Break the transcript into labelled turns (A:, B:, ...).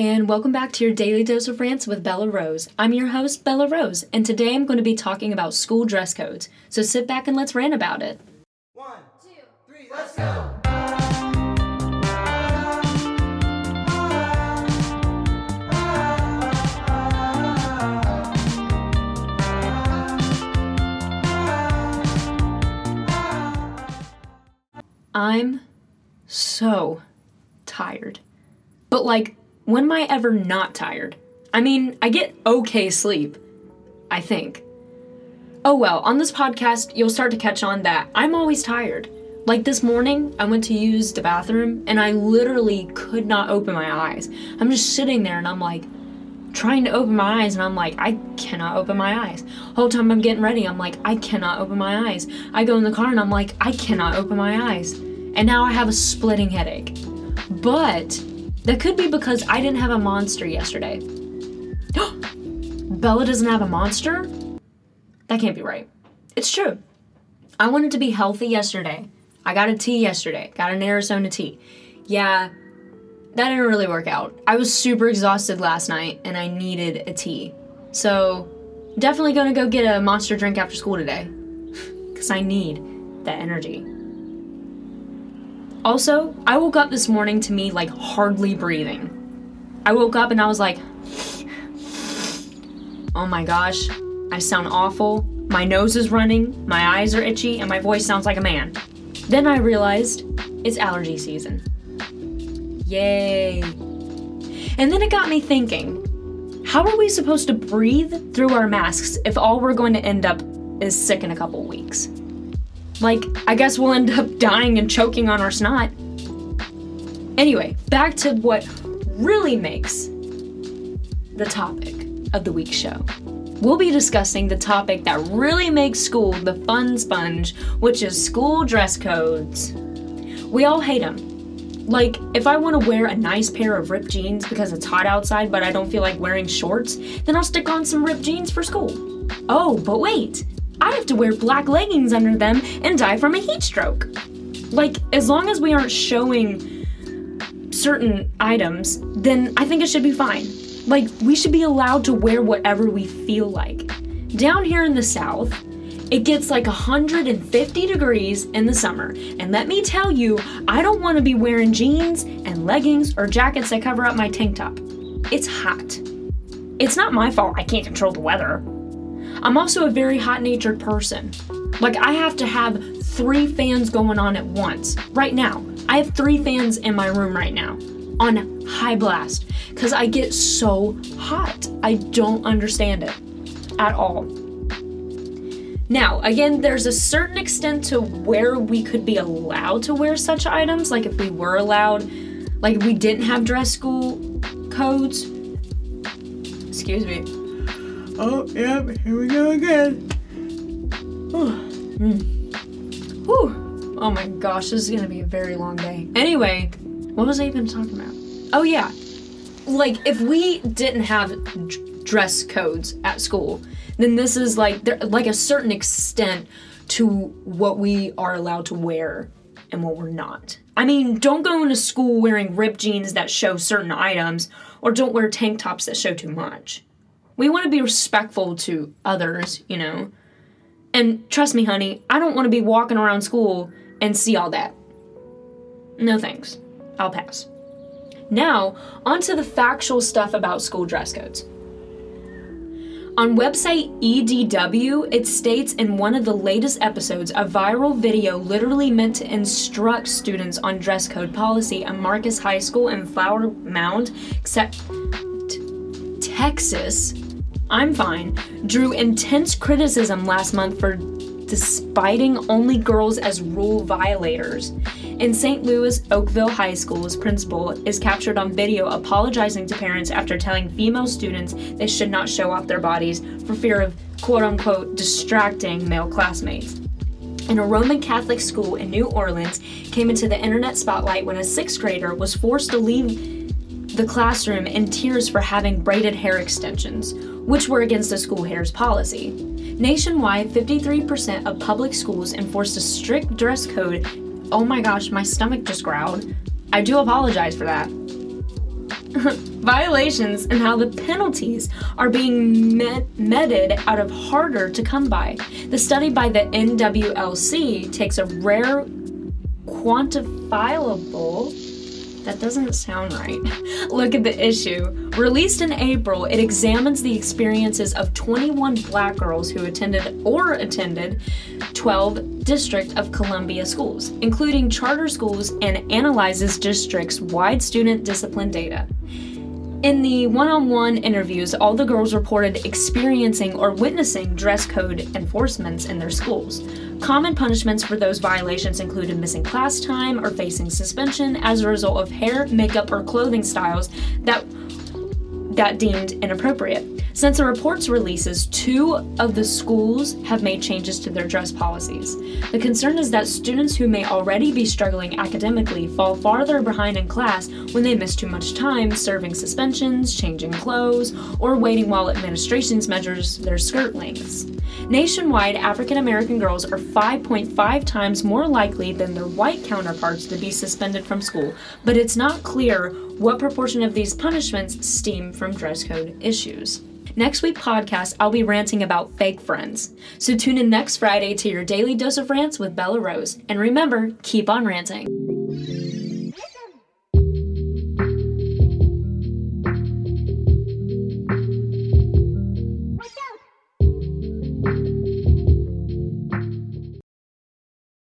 A: and welcome back to your daily dose of rants with Bella Rose. I'm your host, Bella Rose, and today I'm going to be talking about school dress codes. So sit back and let's rant about it.
B: One, two, three, let's go!
A: I'm so tired. But, like, when am I ever not tired? I mean, I get okay sleep. I think. Oh well, on this podcast, you'll start to catch on that I'm always tired. Like this morning, I went to use the bathroom and I literally could not open my eyes. I'm just sitting there and I'm like, trying to open my eyes and I'm like, I cannot open my eyes. Whole time I'm getting ready, I'm like, I cannot open my eyes. I go in the car and I'm like, I cannot open my eyes. And now I have a splitting headache. But that could be because I didn't have a monster yesterday. Bella doesn't have a monster? That can't be right. It's true. I wanted to be healthy yesterday. I got a tea yesterday, got an Arizona tea. Yeah, that didn't really work out. I was super exhausted last night and I needed a tea. So, definitely gonna go get a monster drink after school today. Because I need that energy. Also, I woke up this morning to me like hardly breathing. I woke up and I was like, oh my gosh, I sound awful. My nose is running, my eyes are itchy, and my voice sounds like a man. Then I realized it's allergy season. Yay. And then it got me thinking how are we supposed to breathe through our masks if all we're going to end up is sick in a couple weeks? Like, I guess we'll end up dying and choking on our snot. Anyway, back to what really makes the topic of the week's show. We'll be discussing the topic that really makes school the fun sponge, which is school dress codes. We all hate them. Like, if I want to wear a nice pair of ripped jeans because it's hot outside but I don't feel like wearing shorts, then I'll stick on some ripped jeans for school. Oh, but wait, I have to wear black leggings under them and die from a heat stroke. Like, as long as we aren't showing certain items, then I think it should be fine. Like, we should be allowed to wear whatever we feel like. Down here in the South, it gets like 150 degrees in the summer, and let me tell you, I don't want to be wearing jeans and leggings or jackets that cover up my tank top. It's hot. It's not my fault I can't control the weather. I'm also a very hot natured person. Like, I have to have three fans going on at once. Right now, I have three fans in my room right now on high blast because I get so hot. I don't understand it at all. Now, again, there's a certain extent to where we could be allowed to wear such items. Like, if we were allowed, like, we didn't have dress school codes. Excuse me. Oh, yep, here we go again. mm. Whew. Oh my gosh, this is gonna be a very long day. Anyway, what was I even talking about? Oh, yeah. Like, if we didn't have d- dress codes at school, then this is like, like a certain extent to what we are allowed to wear and what we're not. I mean, don't go into school wearing ripped jeans that show certain items, or don't wear tank tops that show too much. We want to be respectful to others, you know. And trust me, honey, I don't want to be walking around school and see all that. No thanks. I'll pass. Now, on to the factual stuff about school dress codes. On website EDW, it states in one of the latest episodes a viral video literally meant to instruct students on dress code policy at Marcus High School in Flower Mound, except Texas, I'm fine, drew intense criticism last month for despiting only girls as rule violators. In St. Louis, Oakville High School's principal is captured on video apologizing to parents after telling female students they should not show off their bodies for fear of quote unquote distracting male classmates. And a Roman Catholic school in New Orleans came into the internet spotlight when a sixth grader was forced to leave the classroom in tears for having braided hair extensions, which were against the school hair's policy. Nationwide, 53% of public schools enforced a strict dress code. Oh my gosh, my stomach just growled. I do apologize for that. violations and how the penalties are being met- meted out of harder to come by. The study by the NWLC takes a rare quantifiable that doesn't sound right. Look at the issue. Released in April, it examines the experiences of 21 black girls who attended or attended 12 District of Columbia schools, including charter schools, and analyzes districts' wide student discipline data. In the one on one interviews, all the girls reported experiencing or witnessing dress code enforcements in their schools. Common punishments for those violations included missing class time or facing suspension as a result of hair, makeup, or clothing styles that that deemed inappropriate. Since the report's releases, two of the schools have made changes to their dress policies. The concern is that students who may already be struggling academically fall farther behind in class when they miss too much time serving suspensions, changing clothes, or waiting while administrations measures their skirt lengths. Nationwide, African American girls are 5.5 times more likely than their white counterparts to be suspended from school, but it's not clear what proportion of these punishments stem from dress code issues. Next week podcast, I'll be ranting about fake friends. So tune in next Friday to your daily dose of rants with Bella Rose. And remember, keep on ranting.